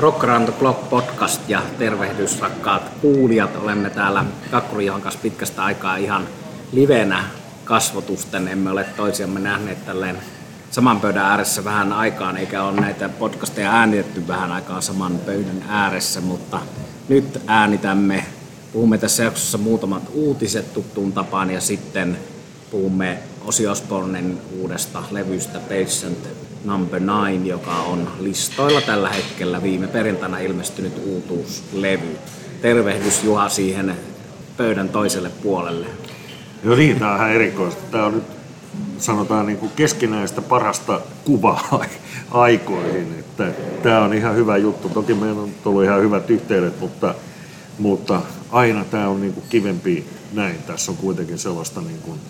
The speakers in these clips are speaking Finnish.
Rock Around the Clock podcast ja tervehdys rakkaat kuulijat. Olemme täällä Kakkurijohan kanssa pitkästä aikaa ihan livenä kasvotusten. Emme ole toisiamme nähneet tälleen saman pöydän ääressä vähän aikaan, eikä ole näitä podcasteja äänitetty vähän aikaa saman pöydän ääressä, mutta nyt äänitämme, puhumme tässä jaksossa muutamat uutiset tuttuun tapaan ja sitten puhumme Osi Osbornen uudesta levystä Patient Number 9, joka on listoilla tällä hetkellä viime perjantaina ilmestynyt uutuuslevy. Tervehdys Juha siihen pöydän toiselle puolelle. Joo niin, tämä on ihan erikoista. Tämä on nyt sanotaan niin kuin keskinäistä parasta kuvaa aikoihin. Että tämä on ihan hyvä juttu. Toki meillä on tullut ihan hyvät yhteydet, mutta, mutta aina tämä on niin kuin kivempi näin. Tässä on kuitenkin sellaista niin kuin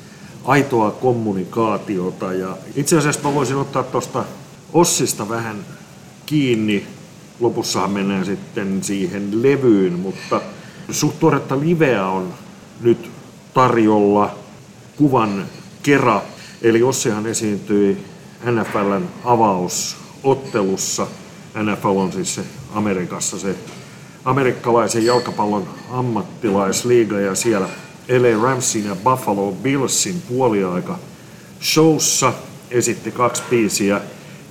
aitoa kommunikaatiota. Ja itse asiassa mä voisin ottaa tuosta Ossista vähän kiinni. Lopussahan mennään sitten siihen levyyn, mutta suht tuoretta liveä on nyt tarjolla kuvan kera. Eli Ossihan esiintyi NFLn avausottelussa. NFL on siis se Amerikassa se amerikkalaisen jalkapallon ammattilaisliiga ja siellä LA Ramsin ja Buffalo Billsin puoliaika showssa esitti kaksi biisiä,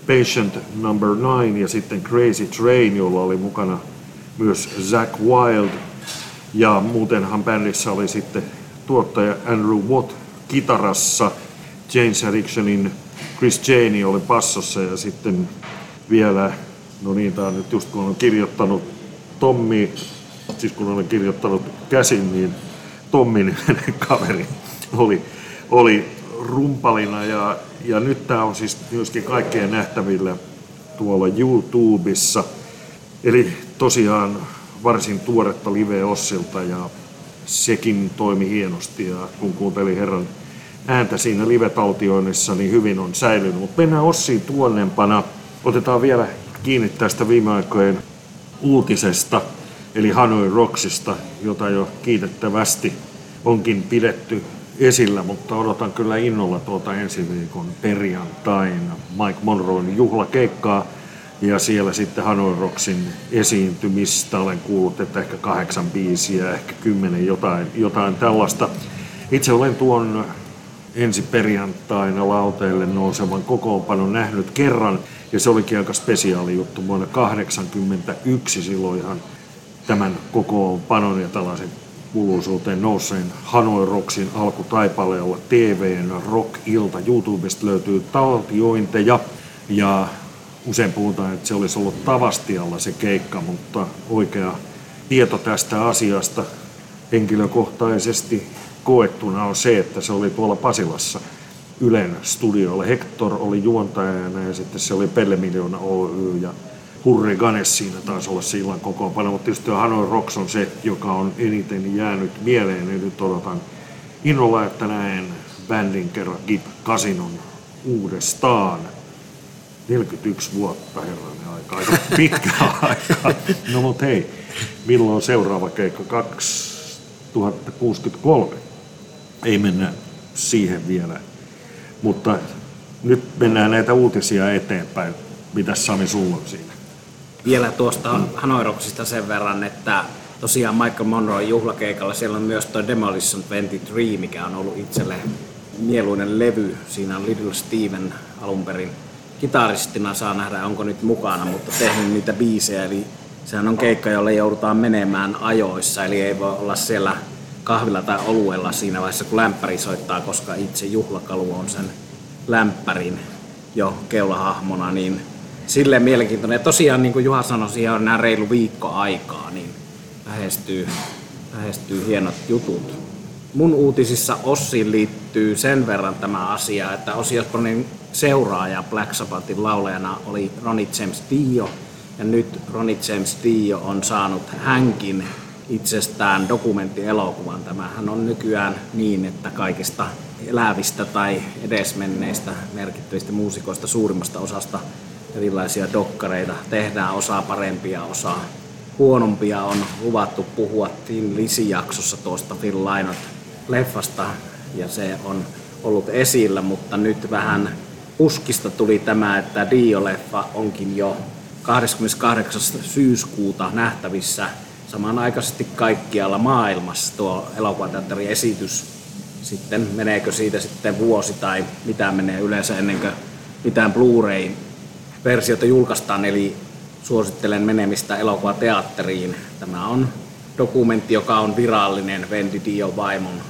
Patient Number 9 ja sitten Crazy Train, jolla oli mukana myös Zack Wild. Ja muutenhan bändissä oli sitten tuottaja Andrew Watt kitarassa, James Addictionin Chris Janey oli passossa ja sitten vielä, no niin, tämä nyt just kun olen kirjoittanut Tommi, siis kun olen kirjoittanut käsin, niin Tommin kaveri oli, oli rumpalina ja, ja nyt tämä on siis myöskin kaikkien nähtävillä tuolla YouTubessa. Eli tosiaan varsin tuoretta live Ossilta ja sekin toimi hienosti ja kun kuuntelin herran ääntä siinä live-taltioinnissa, niin hyvin on säilynyt. Mutta mennään Ossiin tuonnempana. Otetaan vielä kiinni tästä viime aikojen uutisesta, eli Hanoi Rocksista, jota jo kiitettävästi onkin pidetty esillä, mutta odotan kyllä innolla tuota ensi viikon perjantaina Mike Monroen juhlakeikkaa ja siellä sitten Hanoi Rocksin esiintymistä. Olen kuullut, että ehkä kahdeksan biisiä, ehkä kymmenen, jotain, jotain tällaista. Itse olen tuon ensi perjantaina lauteille nousevan kokoonpanon nähnyt kerran, ja se olikin aika spesiaali juttu vuonna 1981 silloin ihan tämän kokoonpanon ja tällaisen kuuluisuuteen nousseen Hanoi Rocksin alkutaipaleella TVn Rock-ilta. YouTubesta löytyy taltiointeja ja usein puhutaan, että se olisi ollut Tavastialla se keikka, mutta oikea tieto tästä asiasta henkilökohtaisesti koettuna on se, että se oli tuolla Pasilassa Ylen studioilla. Hector oli juontajana ja sitten se oli Pelle Miljoona Oy ja Hurri Ganes siinä taisi olla sillan kokoonpano, mutta tietysti Hanoi Rocks on se, joka on eniten jäänyt mieleen, ja nyt odotan innolla, että näen bändin kerran Gip Kasinon uudestaan. 41 vuotta herranen aika, aika pitkä aika. No mut hei, milloin seuraava keikka? 2063. Ei mennä siihen vielä. Mutta nyt mennään näitä uutisia eteenpäin. Mitäs Sami sulla on siinä? Vielä tuosta Hanoiroksista sen verran, että tosiaan Michael Monroe juhlakeikalla siellä on myös tuo Demolition 23, mikä on ollut itselle mieluinen levy. Siinä on Little Steven alun perin kitaristina saa nähdä, onko nyt mukana, mutta tehnyt niitä biisejä, eli sehän on keikka, jolle joudutaan menemään ajoissa, eli ei voi olla siellä kahvilla tai oluella siinä vaiheessa, kun lämpäri soittaa, koska itse juhlakalu on sen lämpärin jo keulahahmona, niin silleen mielenkiintoinen. Ja tosiaan, niin kuin Juha sanoi, siihen on nämä reilu viikko aikaa, niin lähestyy, lähestyy hienot jutut. Mun uutisissa Ossiin liittyy sen verran tämä asia, että Ossi Osbornin seuraaja Black Sabbathin laulajana oli Ronnie James Dio, ja nyt Ronnie James Dio on saanut hänkin itsestään dokumenttielokuvan. Tämähän on nykyään niin, että kaikista elävistä tai edesmenneistä merkittävistä muusikoista suurimmasta osasta erilaisia dokkareita tehdään, osaa parempia, osaa huonompia. On luvattu puhua Tin Lisi-jaksossa tuosta Phil Lynott leffasta ja se on ollut esillä, mutta nyt vähän puskista tuli tämä, että Dio-leffa onkin jo 28. syyskuuta nähtävissä samanaikaisesti kaikkialla maailmassa tuo elokuvateatterin esitys. Sitten meneekö siitä sitten vuosi tai mitä menee yleensä ennen kuin mitään Blu-ray-versiota julkaistaan, eli suosittelen menemistä elokuvateatteriin. Tämä on dokumentti, joka on virallinen Vendi Dio vaimon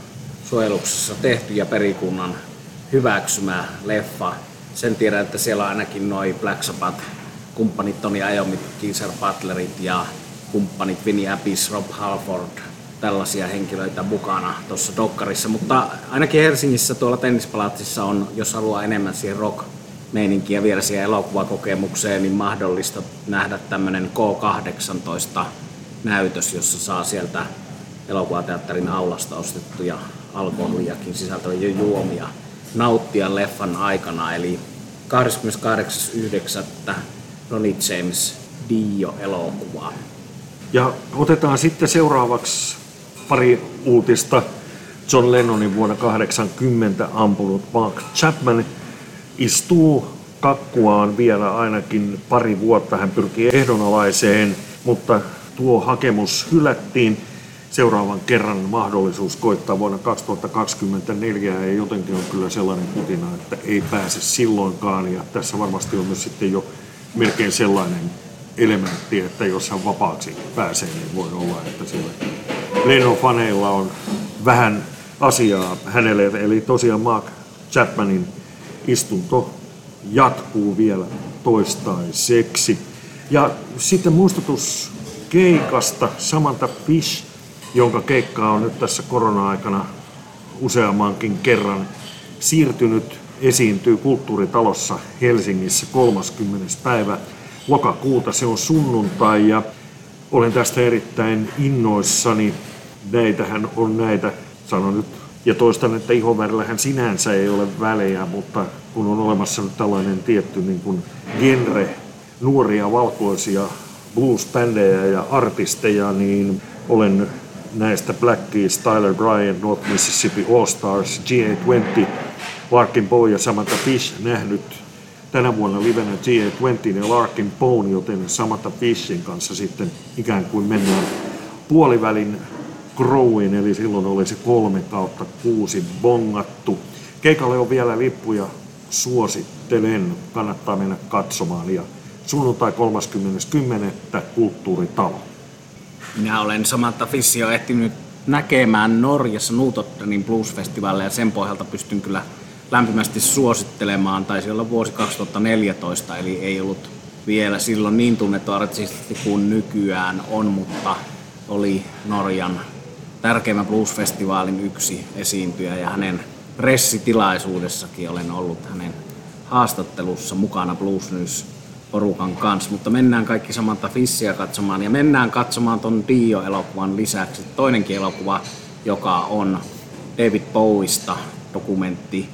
suojeluksessa tehty ja perikunnan hyväksymä leffa. Sen tiedän, että siellä on ainakin noin Black Sabbath kumppanit Tony Iommi, Geezer Butlerit ja kumppanit Vinnie Appice, Rob Halford, tällaisia henkilöitä mukana tuossa dokkarissa, mutta ainakin Helsingissä tuolla tennispalatsissa on, jos haluaa enemmän siihen rock meininkiä viedä siihen elokuvakokemukseen, niin mahdollista nähdä tämmöinen K18 näytös, jossa saa sieltä elokuvateatterin aulasta ostettuja alkoholiakin sisältäviä juomia nauttia leffan aikana. Eli 28.9. Ronnie James Dio-elokuvaa. Ja otetaan sitten seuraavaksi pari uutista. John Lennonin vuonna 80 ampunut Mark Chapman istuu kakkuaan vielä ainakin pari vuotta. Hän pyrkii ehdonalaiseen, mutta tuo hakemus hylättiin. Seuraavan kerran mahdollisuus koittaa vuonna 2024 ja jotenkin on kyllä sellainen kutina, että ei pääse silloinkaan. Ja tässä varmasti on myös sitten jo melkein sellainen elementti, että jos hän vapaaksi pääsee, niin voi olla, että siellä Lennon faneilla on vähän asiaa hänelle. Eli tosiaan Mark Chapmanin istunto jatkuu vielä toistaiseksi. Ja sitten muistutus keikasta Samantha Fish, jonka keikka on nyt tässä korona-aikana useammankin kerran siirtynyt, esiintyy kulttuuritalossa Helsingissä 30. päivä lokakuuta. Se on sunnuntai ja olen tästä erittäin innoissani. Näitähän on näitä, sanon nyt ja toistan, että ihonvärillähän sinänsä ei ole välejä, mutta kun on olemassa nyt tällainen tietty niin kuin genre, nuoria valkoisia blues-bändejä ja artisteja, niin olen näistä Black Keys, Tyler Bryant, North Mississippi All Stars, G820, Larkin Poe ja Samantha Fish nähnyt tänä vuonna livenä G820 ja Larkin Poe, joten Samantha Fishin kanssa sitten ikään kuin mennään puolivälin Growin, eli silloin oli se kolme kautta kuusi bongattu. Keikalle on vielä lippuja, suosittelen, kannattaa mennä katsomaan. Ja sunnuntai 30.10. Kulttuuritalo. Minä olen Samantha Fissio ehtinyt näkemään Norjassa Nutottenin blues-festivaalia ja sen pohjalta pystyn kyllä lämpimästi suosittelemaan. Taisi olla vuosi 2014, eli ei ollut vielä silloin niin tunnettu artisti kuin nykyään on, mutta oli Norjan tärkeimmän blues-festivaalin yksi esiintyjä ja hänen pressitilaisuudessakin olen ollut hänen haastattelussa mukana Blues News porukan kanssa, mutta mennään kaikki Samantha Fissia katsomaan ja mennään katsomaan ton Dio-elokuvan lisäksi toinenkin elokuva, joka on David Bowista dokumentti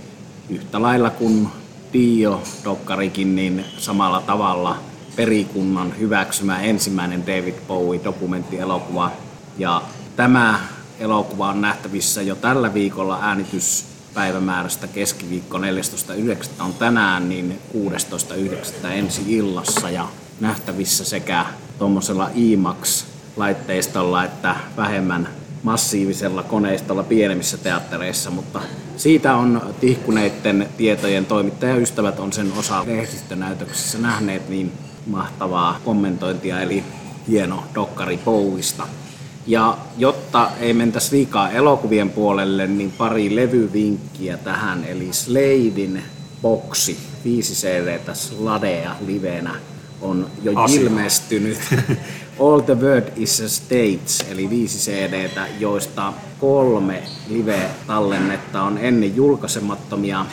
yhtä lailla kuin Dio-dokkarikin, niin samalla tavalla perikunnan hyväksymä ensimmäinen David Bowie-dokumenttielokuva. Ja tämä elokuva on nähtävissä jo tällä viikolla äänityspäivämäärästä keskiviikko 14.9. on tänään, niin 16.9. ensi illassa ja nähtävissä sekä tuommoisella IMAX-laitteistolla että vähemmän massiivisella koneistolla pienemmissä teattereissa, mutta siitä on tihkuneiden tietojen toimittajaystävät on sen osa lehdistönäytöksissä nähneet niin mahtavaa kommentointia, eli hieno dokkari Bowista. Ja jotta ei mentäisi liikaa elokuvien puolelle, niin pari levyvinkkiä tähän. Eli Sladein boksi, 5 cd Sladea livenä, on jo Asia. ilmestynyt. All the Word is a Stage, eli viisi cd joista kolme live-tallennetta on ennen julkaisemattomia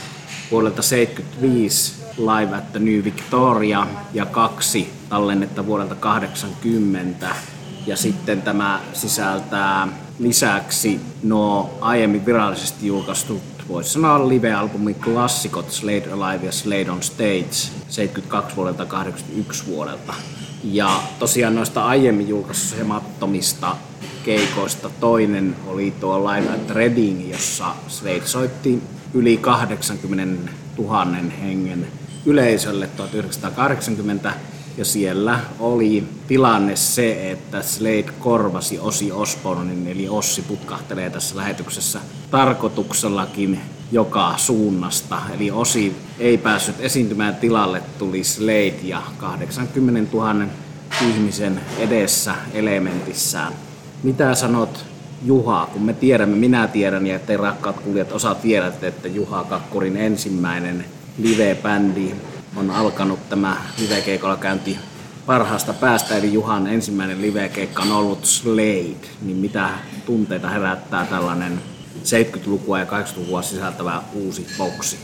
vuodelta 75 Live at the New Victoria ja kaksi tallennetta vuodelta 80 ja sitten tämä sisältää lisäksi nuo aiemmin virallisesti julkaistut, voisi sanoa live-albumin klassikot Slade Alive ja Slade on Stage 72 vuodelta 81 vuodelta. Ja tosiaan noista aiemmin julkaisumattomista keikoista toinen oli tuo Live at Reading, jossa Slade soitti yli 80 000 hengen yleisölle 1980 Ja siellä oli tilanne se, että Slade korvasi Osi Osbornin, eli Ossi putkahtelee tässä lähetyksessä tarkoituksellakin joka suunnasta. Eli Osi ei päässyt esiintymään tilalle, tuli Slade ja 80 000 ihmisen edessä elementissään. Mitä sanot Juha, kun me tiedämme, minä tiedän ja te rakkaat kuulijat osaat tiedät, että Juha Kakkurin ensimmäinen live-bändi on alkanut tämä live-keikolla käynti parhaasta päästä, eli Juhan ensimmäinen live-keikka on ollut Slade, niin mitä tunteita herättää tällainen 70-lukua ja 80-lukua sisältävä uusi boksi?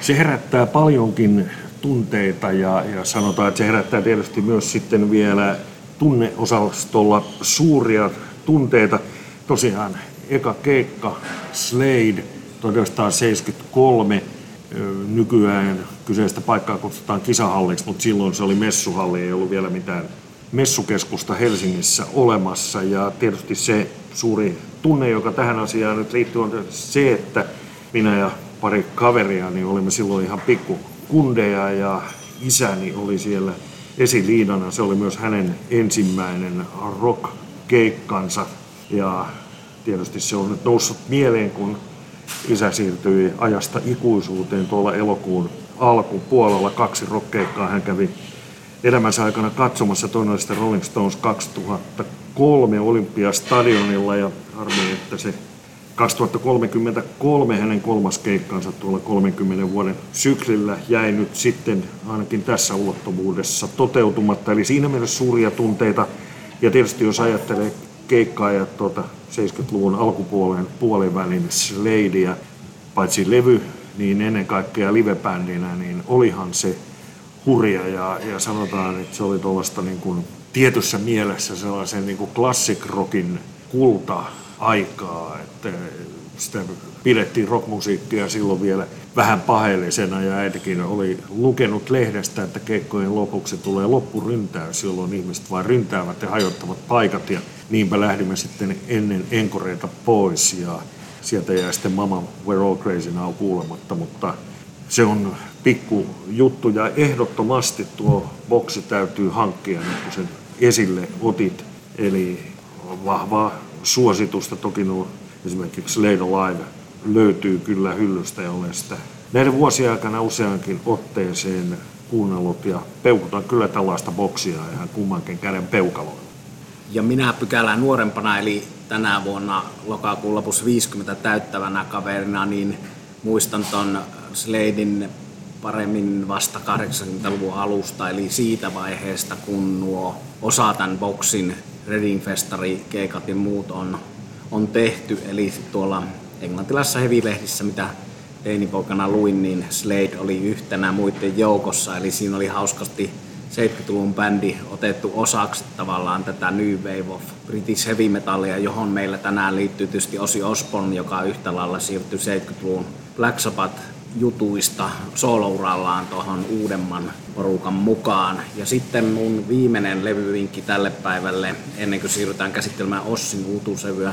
Se herättää paljonkin tunteita ja, ja sanotaan, että se herättää tietysti myös sitten vielä tunneosastolla suuria tunteita. Tosiaan eka keikka Slade 1973 nykyään kyseistä paikkaa kutsutaan kisahalliksi, mutta silloin se oli messuhalli, ei ollut vielä mitään messukeskusta Helsingissä olemassa. Ja tietysti se suuri tunne, joka tähän asiaan nyt liittyy, on se, että minä ja pari kaveria, niin olimme silloin ihan pikku kundeja ja isäni oli siellä esiliidana. Se oli myös hänen ensimmäinen rock-keikkansa ja tietysti se on nyt noussut mieleen, kun isä siirtyi ajasta ikuisuuteen tuolla elokuun alkupuolella. Kaksi rockkeikkaa hän kävi elämänsä aikana katsomassa. Toinen Rolling Stones 2003 Olympiastadionilla ja arveli, että se 2033 hänen kolmas keikkansa tuolla 30 vuoden syklillä jäi nyt sitten ainakin tässä ulottuvuudessa toteutumatta. Eli siinä mielessä suuria tunteita. Ja tietysti jos ajattelee keikkaa ja tuota 70-luvun alkupuolen puolivälin Sladea, paitsi levy, niin ennen kaikkea livebändinä, niin olihan se hurja ja, ja sanotaan, että se oli tuollaista niin kuin tietyssä mielessä sellaisen niin kuin classic rockin kulta-aikaa, että sitä pidettiin rockmusiikkia silloin vielä vähän paheellisena ja äitikin oli lukenut lehdestä, että keikkojen lopuksi tulee loppuryntäys, jolloin ihmiset vain ryntäävät ja hajottavat paikat ja niinpä lähdimme sitten ennen enkoreita pois ja sieltä jäi sitten Mama We're All Crazy Now kuulematta, mutta se on pikku juttu ja ehdottomasti tuo boksi täytyy hankkia nyt kun sen esille otit. Eli vahvaa suositusta toki nuo esimerkiksi Slade Alive löytyy kyllä hyllystä ja olen sitä näiden vuosien aikana useankin otteeseen kuunnellut ja peukutan kyllä tällaista boksia ihan kummankin käden peukaloilla. Ja minä pykälään nuorempana, eli tänä vuonna lokakuun lopussa 50 täyttävänä kaverina, niin muistan ton Sladein paremmin vasta 80-luvun alusta, eli siitä vaiheesta, kun nuo osa tämän boksin Reading Festari keikat ja muut on, on tehty. Eli tuolla englantilaisessa hevilehdissä, mitä teinipoikana luin, niin Slade oli yhtenä muiden joukossa. Eli siinä oli hauskasti 70-luvun bändi otettu osaksi tavallaan tätä New Wave of British Heavy Metallia, johon meillä tänään liittyy tietysti Osi Osborne, joka yhtä lailla siirtyi 70-luvun Black Sabbath jutuista soolourallaan tuohon uudemman porukan mukaan. Ja sitten mun viimeinen levyvinkki tälle päivälle, ennen kuin siirrytään käsittelemään Ossin uutuusevyä,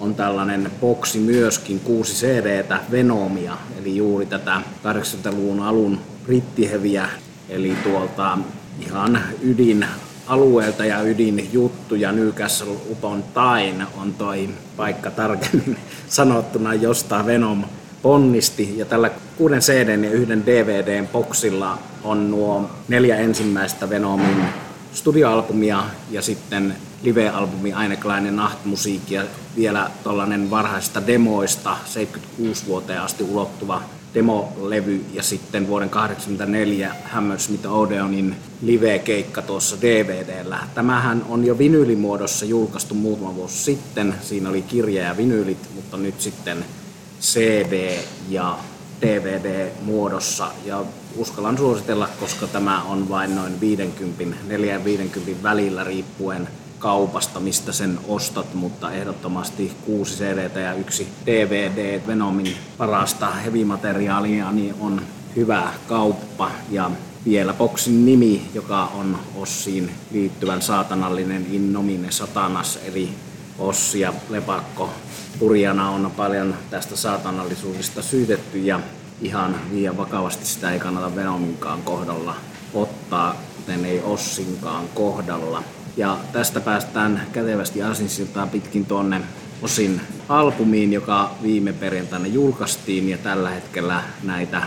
on tällainen boksi myöskin, kuusi CDtä Venomia, eli juuri tätä 80-luvun alun brittiheviä, eli tuolta ihan ydin alueelta ja ydinjuttuja Newcastle upon Tyne on toi paikka tarkemmin sanottuna, josta Venom ponnisti. Ja tällä kuuden CD ja yhden DVDn boksilla on nuo neljä ensimmäistä Venomin studioalbumia ja sitten live-albumi Aineklainen Nacht-musiikki ja vielä tuollainen varhaisista demoista 76 vuoteen asti ulottuva demolevy ja sitten vuoden 1984 Hammersmith Odeonin live-keikka tuossa DVDllä. Tämähän on jo vinyylimuodossa julkaistu muutama vuosi sitten. Siinä oli kirja ja vinyylit, mutta nyt sitten CD ja DVD-muodossa ja uskallan suositella, koska tämä on vain noin 50, 4-50 välillä riippuen kaupasta, mistä sen ostat, mutta ehdottomasti kuusi CD ja yksi DVD Venomin parasta hevimateriaalia niin on hyvä kauppa ja vielä boksin nimi, joka on Ossiin liittyvän saatanallinen Innomine Satanas, eli Ossi ja Lepakko purjana on paljon tästä saatanallisuudesta syytetty ja ihan liian vakavasti sitä ei kannata Venominkaan kohdalla ottaa, kuten ei Ossinkaan kohdalla. Ja tästä päästään kätevästi asinsiltaan pitkin tuonne Osin albumiin, joka viime perjantaina julkaistiin ja tällä hetkellä näitä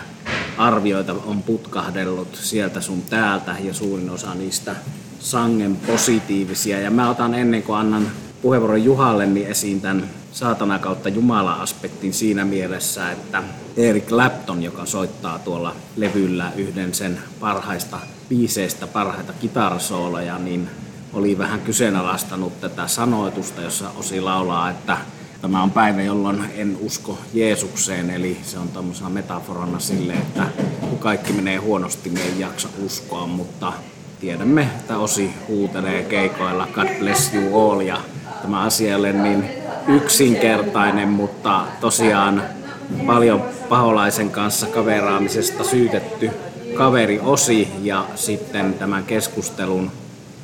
arvioita on putkahdellut sieltä sun täältä ja suurin osa niistä sangen positiivisia. Ja mä otan ennen kuin annan puheenvuoron Juhalle, niin esiin tämän saatana kautta Jumala-aspektin siinä mielessä, että Eric Clapton, joka soittaa tuolla levyllä yhden sen parhaista biiseistä, parhaita kitarasooloja, niin oli vähän kyseenalaistanut tätä sanoitusta, jossa Osi laulaa, että tämä on päivä, jolloin en usko Jeesukseen, eli se on tämmöisenä metaforana sille, että kun kaikki menee huonosti, niin ei jaksa uskoa, mutta tiedämme, että Osi huutelee keikoilla God bless you all, ja tämä asia ei niin yksinkertainen, mutta tosiaan paljon paholaisen kanssa kaveraamisesta syytetty kaveri Osi ja sitten tämän keskustelun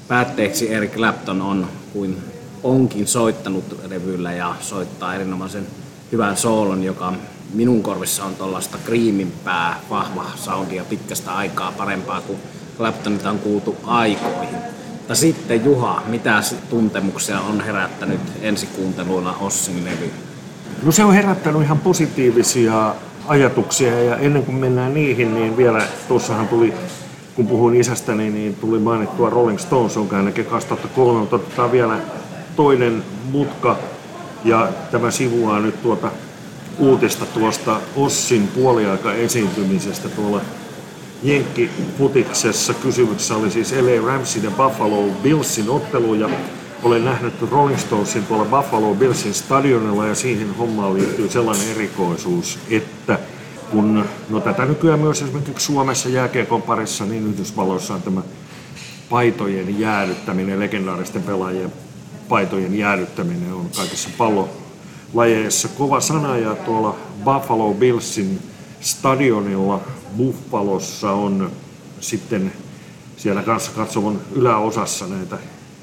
päätteeksi Eric Clapton on kuin onkin soittanut levyllä ja soittaa erinomaisen hyvän soolon, joka minun korvissa on tuollaista kriimimpää, vahva soundia pitkästä aikaa parempaa kuin Claptonita on kuultu aikoihin. Mutta sitten Juha, mitä tuntemuksia on herättänyt ensikuunteluilla Ossin levy? No se on herättänyt ihan positiivisia ajatuksia ja ennen kuin mennään niihin, niin vielä tuossahan tuli kun puhuin isästäni, niin tuli mainittua Rolling Stones, jonka ainakin 2003, mutta otetaan vielä toinen mutka, ja tämä sivuaa nyt tuota uutista tuosta Ossin puoliaika esiintymisestä tuolla Jenkki-putiksessa. Kysymyksessä oli siis LA Ramsin ja Buffalo Billsin ottelu, ja olen nähnyt Rolling Stonesin tuolla Buffalo Billsin stadionilla, ja siihen hommaan liittyy sellainen erikoisuus, että kun, no tätä nykyään myös esimerkiksi Suomessa jääkiekon parissa, niin Yhdysvalloissa on tämä paitojen jäädyttäminen, legendaaristen pelaajien paitojen jäädyttäminen on kaikissa pallolajeissa. Kova sana ja tuolla Buffalo Billsin stadionilla Buffalossa on sitten siellä kanssa katsovon yläosassa näitä,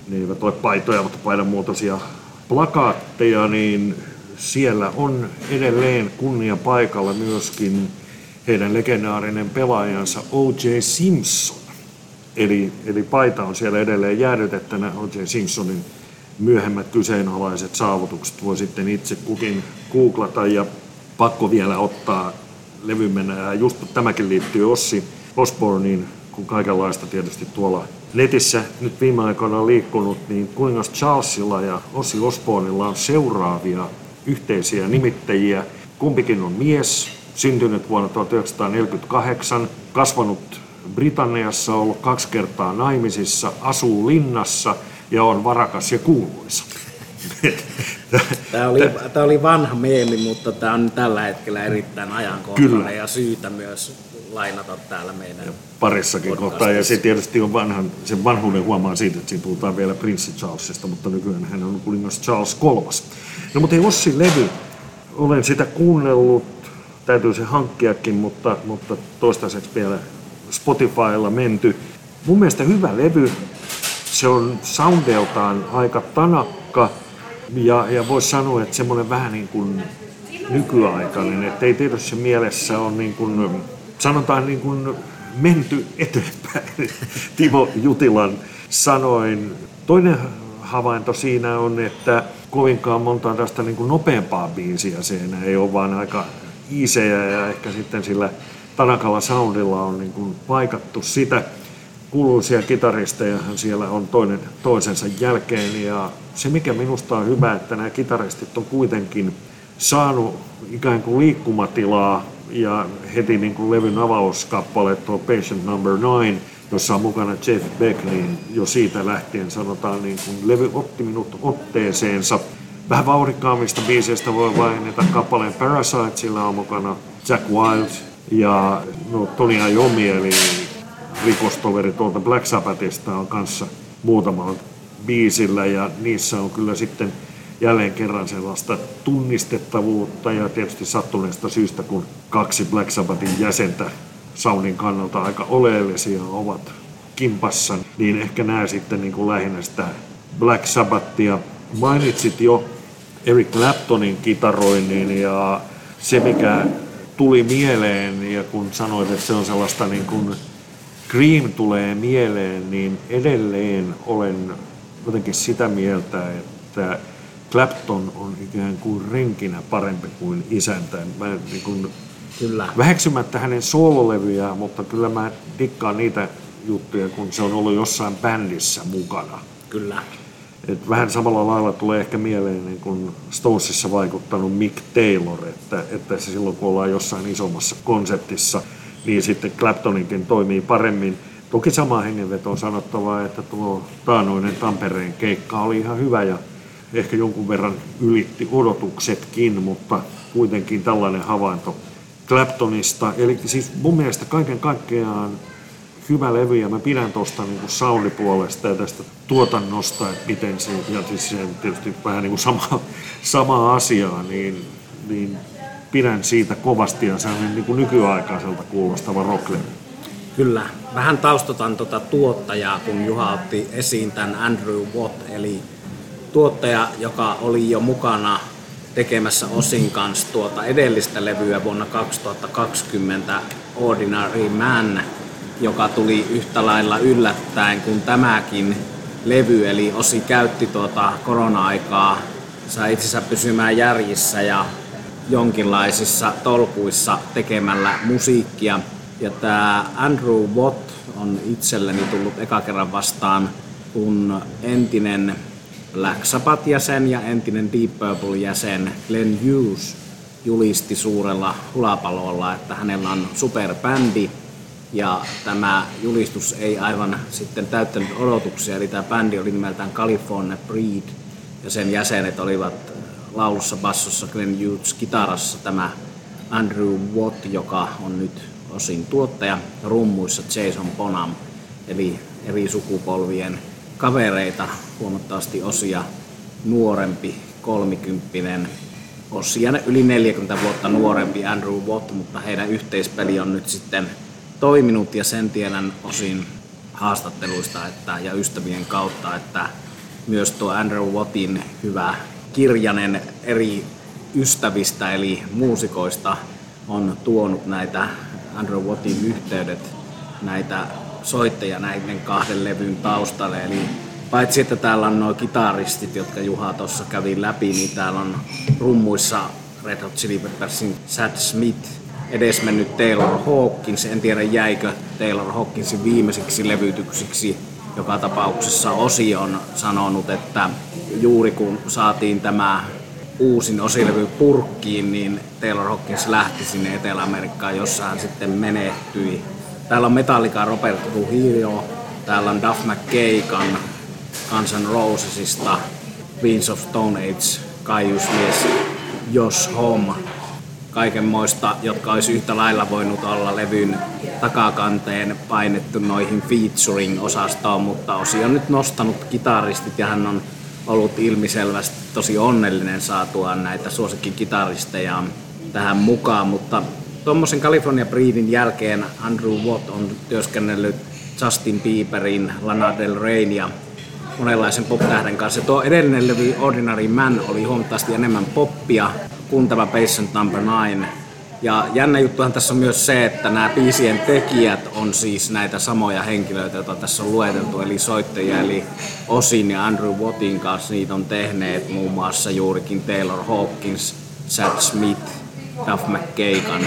ne eivät ole paitoja, mutta paidan muotoisia plakaatteja, niin siellä on edelleen kunnia paikalla myöskin heidän legendaarinen pelaajansa O.J. Simpson. Eli, eli paita on siellä edelleen jäädytettänä O.J. Simpsonin myöhemmät kyseenalaiset saavutukset voi sitten itse kukin googlata ja pakko vielä ottaa levymennä. Ja just tämäkin liittyy Ossi Osbornein, kun kaikenlaista tietysti tuolla netissä nyt viime aikoina liikkunut, niin kuningas Charlesilla ja Ossi Osborneilla on seuraavia yhteisiä nimittäjiä. Kumpikin on mies, syntynyt vuonna 1948, kasvanut Britanniassa, ollut kaksi kertaa naimisissa, asuu linnassa ja on varakas ja kuuluisa. Tämä oli, tämä oli vanha meemi, mutta tämä on tällä hetkellä erittäin ajankohtainen ja syytä myös lainata täällä meidän Parissakin kohtaa. Ja se tietysti on vanhan, sen vanhuuden huomaa siitä, että siinä puhutaan vielä prinssi Charlesista, mutta nykyään hän on kuningas Charles kolmas. No mutta ei Ossi levy, olen sitä kuunnellut, täytyy se hankkiakin, mutta, mutta toistaiseksi vielä Spotifylla menty. Mun mielestä hyvä levy, se on soundeltaan aika tanakka ja, ja voisi sanoa, että semmoinen vähän niin kuin nykyaikainen, että ei tietysti mielessä on niin kuin, sanotaan niin kuin menty eteenpäin Timo Jutilan sanoin. Toinen havainto siinä on, että kovinkaan monta tästä niin kuin nopeampaa biisiä siinä ei ole vaan aika iisejä ja ehkä sitten sillä Tanakalla soundilla on niin kuin paikattu sitä. Kuuluisia kitaristejahan siellä on toinen toisensa jälkeen ja se mikä minusta on hyvä, että nämä kitaristit on kuitenkin saanut ikään kuin liikkumatilaa ja heti niin kuin levyn avauskappale tuo Patient Number 9, jossa on mukana Jeff Beck, niin jo siitä lähtien sanotaan niin kuin levy otti minut otteeseensa. Vähän vauhdikkaammista biiseistä voi mainita kappaleen Parasite, sillä on mukana Jack Wild ja no, Tony Iommi, eli rikostoveri tuolta Black Sabbathista on kanssa muutamalla biisillä ja niissä on kyllä sitten jälleen kerran sellaista tunnistettavuutta ja tietysti sattuneesta syystä, kun kaksi Black Sabbathin jäsentä Soundin kannalta aika oleellisia ovat kimpassa, niin ehkä nämä sitten niin kuin lähinnä sitä Black Sabbathia. Mainitsit jo Eric Claptonin kitaroinnin ja se mikä tuli mieleen ja kun sanoit, että se on sellaista niin kuin Scream tulee mieleen, niin edelleen olen jotenkin sitä mieltä, että Clapton on ikään kuin renkinä parempi kuin isäntä. Mä niin kuin, Kyllä. Väheksymättä hänen soololevyjään, mutta kyllä mä dikkaan niitä juttuja, kun se on ollut jossain bändissä mukana. Kyllä. Et vähän samalla lailla tulee ehkä mieleen niin kuin Stonesissa vaikuttanut Mick Taylor, että, että se silloin kun ollaan jossain isommassa konseptissa, niin sitten Claptoninkin toimii paremmin. Toki sama hengenveto on sanottava, että tuo taanoinen Tampereen keikka oli ihan hyvä ja ehkä jonkun verran ylitti odotuksetkin, mutta kuitenkin tällainen havainto Claptonista. Eli siis mun mielestä kaiken kaikkiaan hyvä levy ja mä pidän tuosta niin soundipuolesta ja tästä tuotannosta, että miten se, ja siis se tietysti vähän niin kuin sama, sama asia, niin, niin pidän siitä kovasti ja se on niin kuin nykyaikaiselta kuulostava rocklevy. Kyllä. Vähän taustotan tuota tuottajaa, kun Juha otti esiin tämän Andrew Watt, eli tuottaja, joka oli jo mukana tekemässä Osin kanssa tuota edellistä levyä vuonna 2020 Ordinary Man, joka tuli yhtä lailla yllättäen kuin tämäkin levy, eli Osi käytti tuota korona-aikaa, sai itsensä pysymään järjissä ja jonkinlaisissa tolkuissa tekemällä musiikkia. Ja tämä Andrew Watt on itselleni tullut eka kerran vastaan, kun entinen Black Sabbath-jäsen ja entinen Deep Purple-jäsen Glenn Hughes julisti suurella hulapalolla, että hänellä on superbändi. Ja tämä julistus ei aivan sitten täyttänyt odotuksia, eli tämä bändi oli nimeltään California Breed. Ja sen jäsenet olivat laulussa, bassossa Glenn Hughes, kitarassa tämä Andrew Watt, joka on nyt osin tuottaja, rummuissa Jason Bonham, eli eri sukupolvien kavereita, huomattavasti osia nuorempi, kolmikymppinen, osia yli 40 vuotta nuorempi Andrew Watt, mutta heidän yhteispeli on nyt sitten toiminut ja sen tiedän osin haastatteluista että, ja ystävien kautta, että myös tuo Andrew Wattin hyvä kirjanen eri ystävistä eli muusikoista on tuonut näitä Andrew Wattin yhteydet näitä soittajia näiden kahden levyn taustalle. Eli paitsi että täällä on nuo kitaristit, jotka Juha tuossa kävi läpi, niin täällä on rummuissa Red Hot Chili Peppersin Sad Smith, edesmennyt Taylor Hawkins, en tiedä jäikö Taylor Hawkinsin viimeisiksi levytyksiksi. Joka tapauksessa Osi on sanonut, että juuri kun saatiin tämä uusin osilevy purkkiin, niin Taylor Hawkins lähti sinne Etelä-Amerikkaan, jossa hän sitten menehtyi. Täällä on Metallica Robert Trujillo, täällä on Duff McKagan Guns N' Rosesista, Queens of Stone Age, kaiusmies Josh Homme, kaikenmoista, jotka olisi yhtä lailla voinut olla levyn takakanteen painettu noihin featuring-osastoon, mutta Osi on nyt nostanut kitaristit ja hän on ollut ilmiselvästi tosi onnellinen saatuaan näitä suosikkikitaristeja tähän mukaan, mutta tuommoisen California Breedin jälkeen Andrew Watt on työskennellyt Justin Bieberin, Lana Del Reyn ja monenlaisen pop-tähden kanssa. Tuo edellinen levy Ordinary Man oli huomattavasti enemmän poppia kuin tämä Patient Number 9. Ja jännä juttuhan tässä on myös se, että nämä biisien tekijät on siis näitä samoja henkilöitä, joita tässä on lueteltu, eli soittajia, eli Osin ja Andrew Wattin kanssa niitä on tehneet muun muassa juurikin Taylor Hawkins, Chad Smith, Duff McKagan.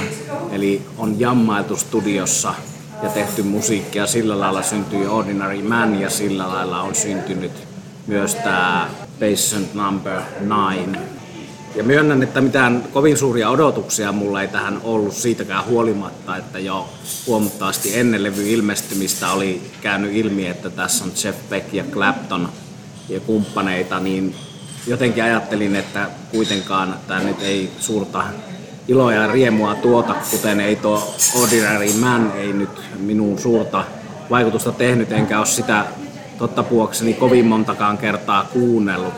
Eli on jammailtu studiossa ja tehty musiikkia. Sillä lailla syntyi Ordinary Man ja sillä lailla on syntynyt myös tämä Patient Number 9. Ja myönnän, että mitään kovin suuria odotuksia mulla ei tähän ollut siitäkään huolimatta, että jo huomattavasti ennen levy ilmestymistä oli käynyt ilmi, että tässä on Jeff Beck ja Clapton ja kumppaneita, niin jotenkin ajattelin, että kuitenkaan tämä nyt ei suurta iloa ja riemua tuota, kuten ei tuo Ordinary Man ei nyt minun suurta vaikutusta tehnyt, enkä ole sitä totta puokseni kovin montakaan kertaa kuunnellut.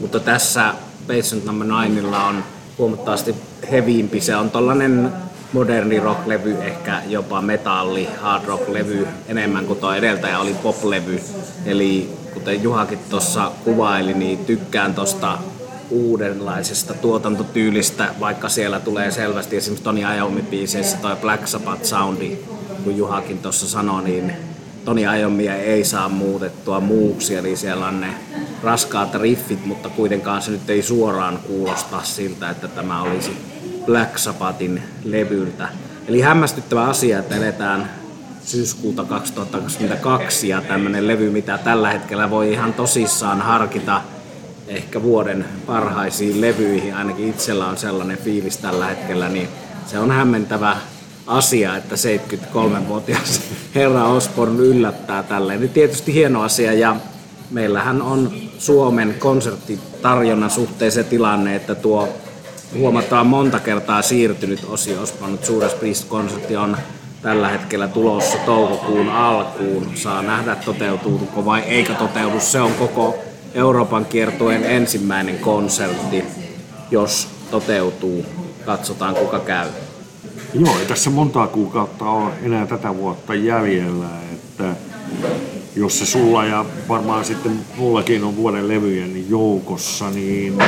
Mutta tässä Patient Number 9 on huomattavasti heviimpi. Se on tollanen moderni rock-levy, ehkä jopa metalli, hard rock-levy enemmän kuin tuo edeltäjä oli pop-levy. Eli kuten Juhakin tuossa kuvaili, niin tykkään tuosta uudenlaisesta tuotantotyylistä, vaikka siellä tulee selvästi esimerkiksi Tony Iommi biiseissä toi Black Sabbath soundi kun Juhakin tuossa sanoi, niin Toni Ajomia ei saa muutettua muuksi, eli siellä on ne raskaat riffit, mutta kuitenkaan se nyt ei suoraan kuulosta siltä, että tämä olisi Black Sabbathin levyltä. Eli hämmästyttävä asia, että eletään syyskuuta 2022 ja tämmöinen levy, mitä tällä hetkellä voi ihan tosissaan harkita ehkä vuoden parhaisiin levyihin, ainakin itsellä on sellainen fiilis tällä hetkellä, niin se on hämmentävä asia, että 73-vuotias herra Osborne yllättää tälleen. Nyt tietysti hieno asia ja meillähän on Suomen konserttitarjonnan suhteen se tilanne, että tuo huomataan monta kertaa siirtynyt Osi Osborne Judas Priest-konsertti on tällä hetkellä tulossa toukokuun alkuun. Saa nähdä toteutuuko vai eikö toteudu. Se on koko Euroopan kiertueen ensimmäinen konsertti, jos toteutuu. Katsotaan kuka käy. Joo, ei tässä montaa kuukautta ole enää tätä vuotta jäljellä, että jos se sulla ja varmaan sitten mullakin on vuoden levyjen joukossa, niin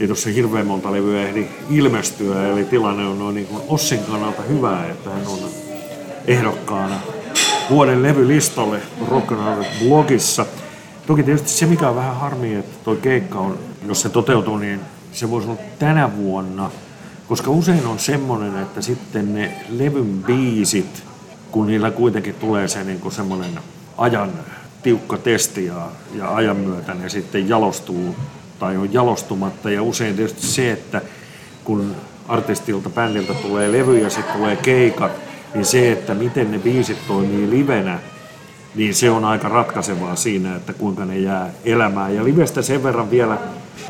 ei tuossa hirveän monta levyä ehdi ilmestyä, eli tilanne on noin niin kuin Ossin kannalta hyvä, että hän on ehdokkaana vuoden levylistalle Rock blogissa. Toki tietysti se, mikä on vähän harmi, että tuo keikka on, jos se toteutuu, niin se voisi olla tänä vuonna, koska usein on semmoinen, että sitten ne levyn biisit, kun niillä kuitenkin tulee se niin semmoinen ajan tiukka testi ja, ja ajan myötä ne sitten jalostuu tai on jalostumatta. Ja usein tietysti se, että kun artistilta, bändiltä tulee levy ja sitten tulee keikat, niin se, että miten ne biisit toimii livenä, niin se on aika ratkaisevaa siinä, että kuinka ne jää elämään. Ja livestä sen verran vielä,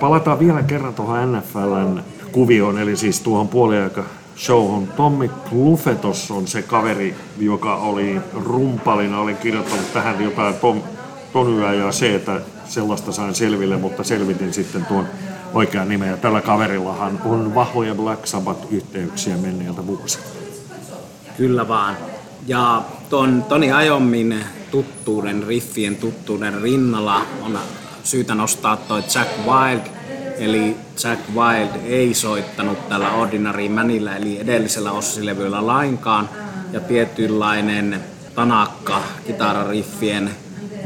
palataan vielä kerran tuohon NFLn kuvioon, eli siis tuohon puoliaika showhun. Tommi Klufetos on se kaveri, joka oli rumpalina, olin kirjoittanut tähän jotain tom, tonyä ja se, että sellaista sain selville, mutta selvitin sitten tuon oikean nimen. Ja tällä kaverillahan on vahvoja Black Sabbath-yhteyksiä menneiltä vuosilta. Kyllä vaan. Ja ton Toni Ajommin tuttuuden, riffien tuttuuden rinnalla on syytä nostaa toi Jack Wild. Eli Jack Wild ei soittanut tällä Ordinary Manillä, eli edellisellä ossilevyllä lainkaan. Ja tietynlainen tanakka kitarariffien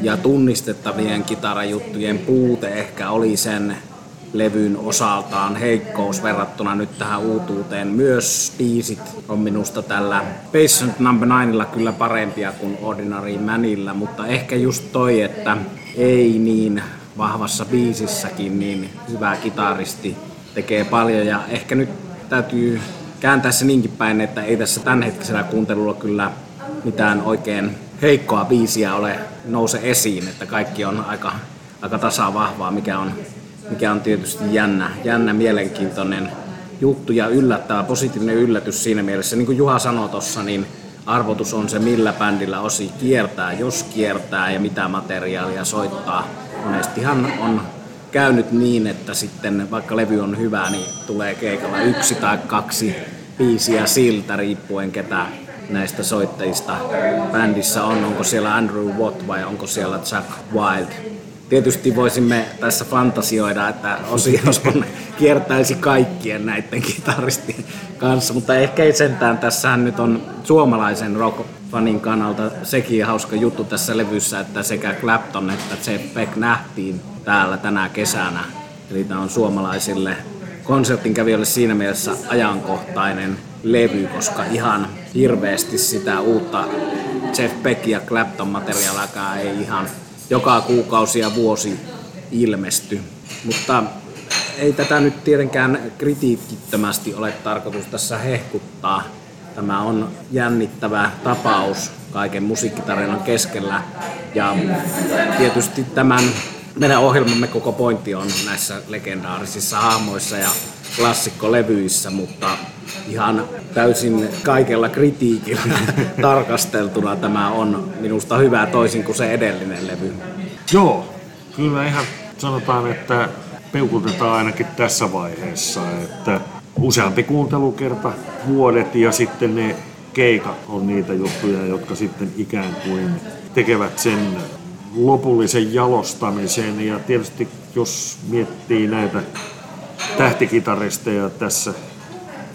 ja tunnistettavien kitarajuttujen puute ehkä oli sen levyn osaltaan heikkous verrattuna nyt tähän uutuuteen. Myös biisit on minusta tällä Patient Number 9 kyllä parempia kuin Ordinary Manilla, mutta ehkä just toi, että ei niin vahvassa biisissäkin niin hyvä kitaristi tekee paljon ja ehkä nyt täytyy kääntää se niinkin päin, että ei tässä tämänhetkisellä kuuntelulla kyllä mitään oikein heikkoa biisiä ole nouse esiin, että kaikki on aika, aika tasa vahvaa, mikä on mikä on tietysti jännä, jännä mielenkiintoinen juttu ja yllättävä, positiivinen yllätys siinä mielessä. Niin kuin Juha sanoi tuossa, niin arvotus on se, millä bändillä osi kiertää, jos kiertää ja mitä materiaalia soittaa. Monestihan on käynyt niin, että sitten vaikka levy on hyvä, niin tulee keikalla yksi tai kaksi biisiä siltä, riippuen ketä näistä soittajista bändissä on. Onko siellä Andrew Watt vai onko siellä Jack Wild tietysti voisimme tässä fantasioida, että Osi Osborne kiertäisi kaikkien näiden kitaristien kanssa, mutta ehkä ei sentään. Tässähän nyt on suomalaisen rock-fanin kannalta sekin hauska juttu tässä levyssä, että sekä Clapton että Jeff Beck nähtiin täällä tänä kesänä. Eli tämä on suomalaisille konsertin kävijöille siinä mielessä ajankohtainen levy, koska ihan hirveästi sitä uutta Jeff Beck ja Clapton materiaalia ei ihan joka kuukausi ja vuosi ilmesty. Mutta ei tätä nyt tietenkään kritiikittömästi ole tarkoitus tässä hehkuttaa. Tämä on jännittävä tapaus kaiken musiikkitarinan keskellä. Ja tietysti tämän meidän ohjelmamme koko pointti on näissä legendaarisissa hahmoissa ja klassikkolevyissä, mutta ihan täysin kaikella kritiikillä tarkasteltuna tämä on minusta hyvä toisin kuin se edellinen levy. Joo, kyllä ihan sanotaan, että peukutetaan ainakin tässä vaiheessa, että useampi kuuntelukerta vuodet ja sitten ne keikat on niitä juttuja, jotka sitten ikään kuin tekevät sen lopullisen jalostamisen. Ja tietysti jos miettii näitä tähtikitaristeja tässä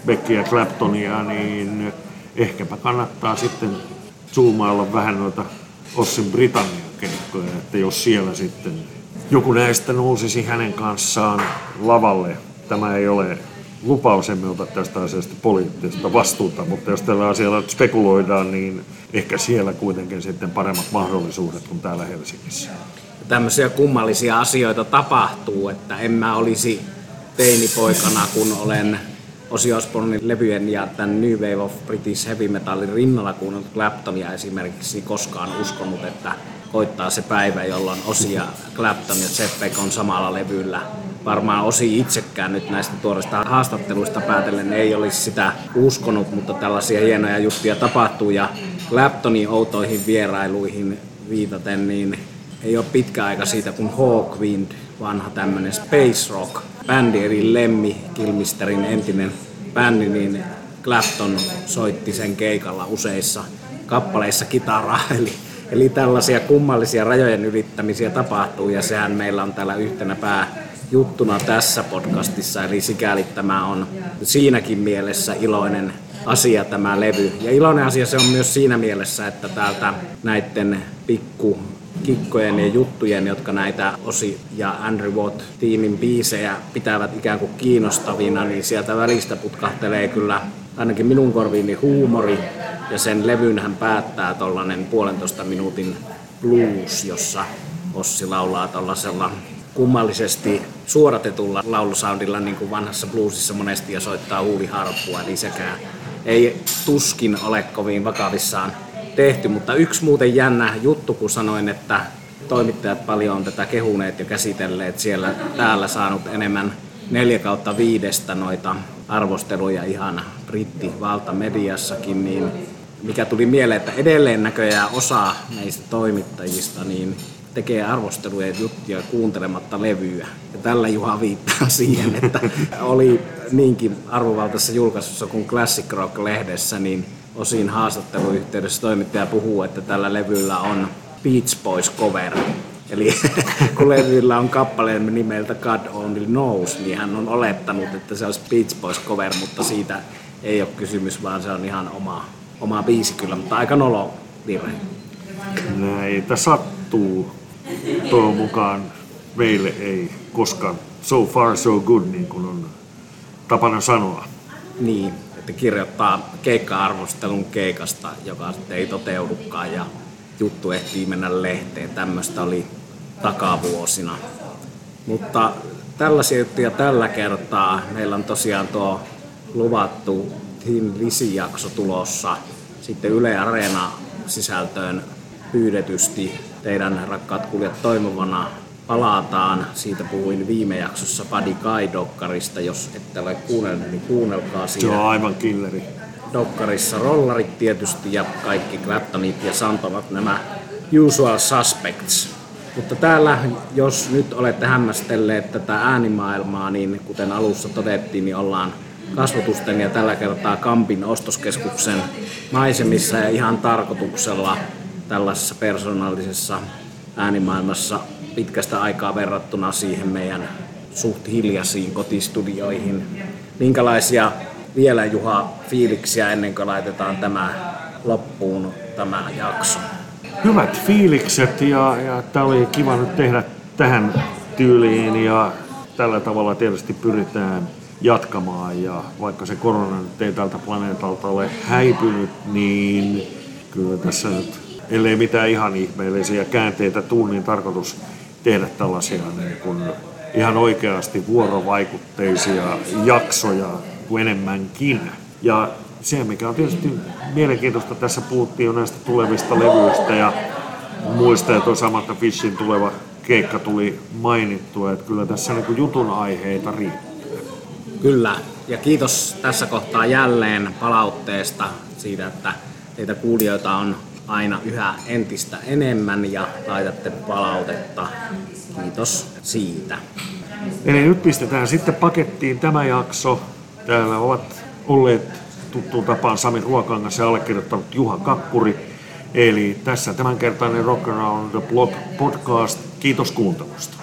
Beckia Claptonia, niin ehkäpä kannattaa sitten zoomailla vähän noita Ossin Britannian keikkoja, että jos siellä sitten joku näistä nousisi hänen kanssaan lavalle. Tämä ei ole lupaus, emme ota tästä asiasta poliittista vastuuta, mutta jos tällä asialla spekuloidaan, niin ehkä siellä kuitenkin sitten paremmat mahdollisuudet kuin täällä Helsingissä. Tämmöisiä kummallisia asioita tapahtuu, että en mä olisi teinipoikana, kun olen Ozzy Osbournein levyjen ja tämän New Wave of British Heavy Metalin rinnalla kuunnellut Claptonia esimerkiksi koskaan uskonut, että koittaa se päivä, jolloin Osi ja Clapton ja Jeff Beck on samalla levyllä. Varmaan Osi itsekään nyt näistä tuorista haastatteluista päätellen ei olisi sitä uskonut, mutta tällaisia hienoja juttuja tapahtuu ja Claptonin outoihin vierailuihin viitaten, niin ei ole pitkä aika siitä, kun Hawkwind, vanha tämmöinen space rock bändi, eli Lemmi Kilmisterin entinen bändi, niin Clapton soitti sen keikalla useissa kappaleissa kitaraa, eli Eli tällaisia kummallisia rajojen ylittämisiä tapahtuu ja sehän meillä on täällä yhtenä pääjuttuna tässä podcastissa. Eli sikäli tämä on siinäkin mielessä iloinen asia tämä levy. Ja iloinen asia se on myös siinä mielessä, että täältä näiden pikku kikkojen ja juttujen, jotka näitä Osi ja Andrew Watt tiimin biisejä pitävät ikään kuin kiinnostavina, niin sieltä välistä putkahtelee kyllä ainakin minun korviini huumori. Ja sen levyn hän päättää tuollainen puolentoista minuutin blues, jossa Ossi laulaa tuollaisella kummallisesti suoratetulla laulusoundilla, niin kuin vanhassa bluesissa monesti, ja soittaa huuliharppua, niin sekään ei tuskin ole kovin vakavissaan tehty. Mutta yksi muuten jännä juttu, kun sanoin, että toimittajat paljon on tätä kehuneet ja käsitelleet siellä täällä saanut enemmän 4 kautta viidestä noita arvosteluja ihan brittivaltamediassakin, niin mikä tuli mieleen, että edelleen näköjään osa meistä toimittajista niin tekee arvosteluja juttuja kuuntelematta levyä. Ja tällä Juha viittaa siihen, että oli niinkin arvovaltaisessa julkaisussa kuin Classic Rock-lehdessä, niin osin haastatteluyhteydessä toimittaja puhuu, että tällä levyllä on Beach Boys cover. Eli kun levyllä on kappaleen nimeltä God Only Knows, niin hän on olettanut, että se olisi Beach Boys cover, mutta siitä ei ole kysymys, vaan se on ihan oma oma biisi kyllä, mutta aika nolo virhe. Näitä sattuu. Toivon mukaan meille ei koskaan so far so good, niin kuin on tapana sanoa. Niin, että kirjoittaa keikka-arvostelun keikasta, joka sitten ei toteudukaan ja juttu ehtii mennä lehteen. Tämmöistä oli takavuosina. Mutta tällaisia juttuja tällä kertaa. Meillä on tosiaan tuo luvattu Thin Lisi-jakso tulossa sitten Yle Areena sisältöön pyydetysti teidän rakkaat kuljat toimivana palataan. Siitä puhuin viime jaksossa Buddy Guy-dokkarista. Jos ette ole kuunnelleet, niin kuunnelkaa siitä. Se on aivan killeri. Dokkarissa rollarit tietysti ja kaikki Claptonit ja Santonat nämä usual suspects. Mutta täällä, jos nyt olette hämmästelleet tätä äänimaailmaa, niin kuten alussa todettiin, niin ollaan kasvotusten ja tällä kertaa Kampin ostoskeskuksen maisemissa ja ihan tarkoituksella tällaisessa persoonallisessa äänimaailmassa pitkästä aikaa verrattuna siihen meidän suht hiljaisiin kotistudioihin. Minkälaisia vielä Juha fiiliksiä ennen kuin laitetaan tämä loppuun tämä jakso? Hyvät fiilikset ja, ja tämä oli kiva nyt tehdä tähän tyyliin ja tällä tavalla tietysti pyritään jatkamaan ja vaikka se korona nyt ei tältä planeetalta ole häipynyt, niin kyllä tässä nyt, ellei mitään ihan ihmeellisiä käänteitä tuu, niin tarkoitus tehdä tällaisia niin kuin ihan oikeasti vuorovaikutteisia jaksoja kuin enemmänkin. Ja se, mikä on tietysti mielenkiintoista, tässä puhuttiin jo näistä tulevista levyistä ja muista, että Samantha Fishin tuleva keikka tuli mainittua, että kyllä tässä niin jutun aiheita riittää. Kyllä, ja kiitos tässä kohtaa jälleen palautteesta siitä, että teitä kuulijoita on aina yhä entistä enemmän ja laitatte palautetta. Kiitos siitä. Eli nyt pistetään sitten pakettiin tämä jakso. Täällä ovat olleet tuttuun tapaan Sami Ruokangas ja allekirjoittanut Juha Kakkuri. Eli tässä tämänkertainen Rock Around the Block podcast. Kiitos kuuntelusta.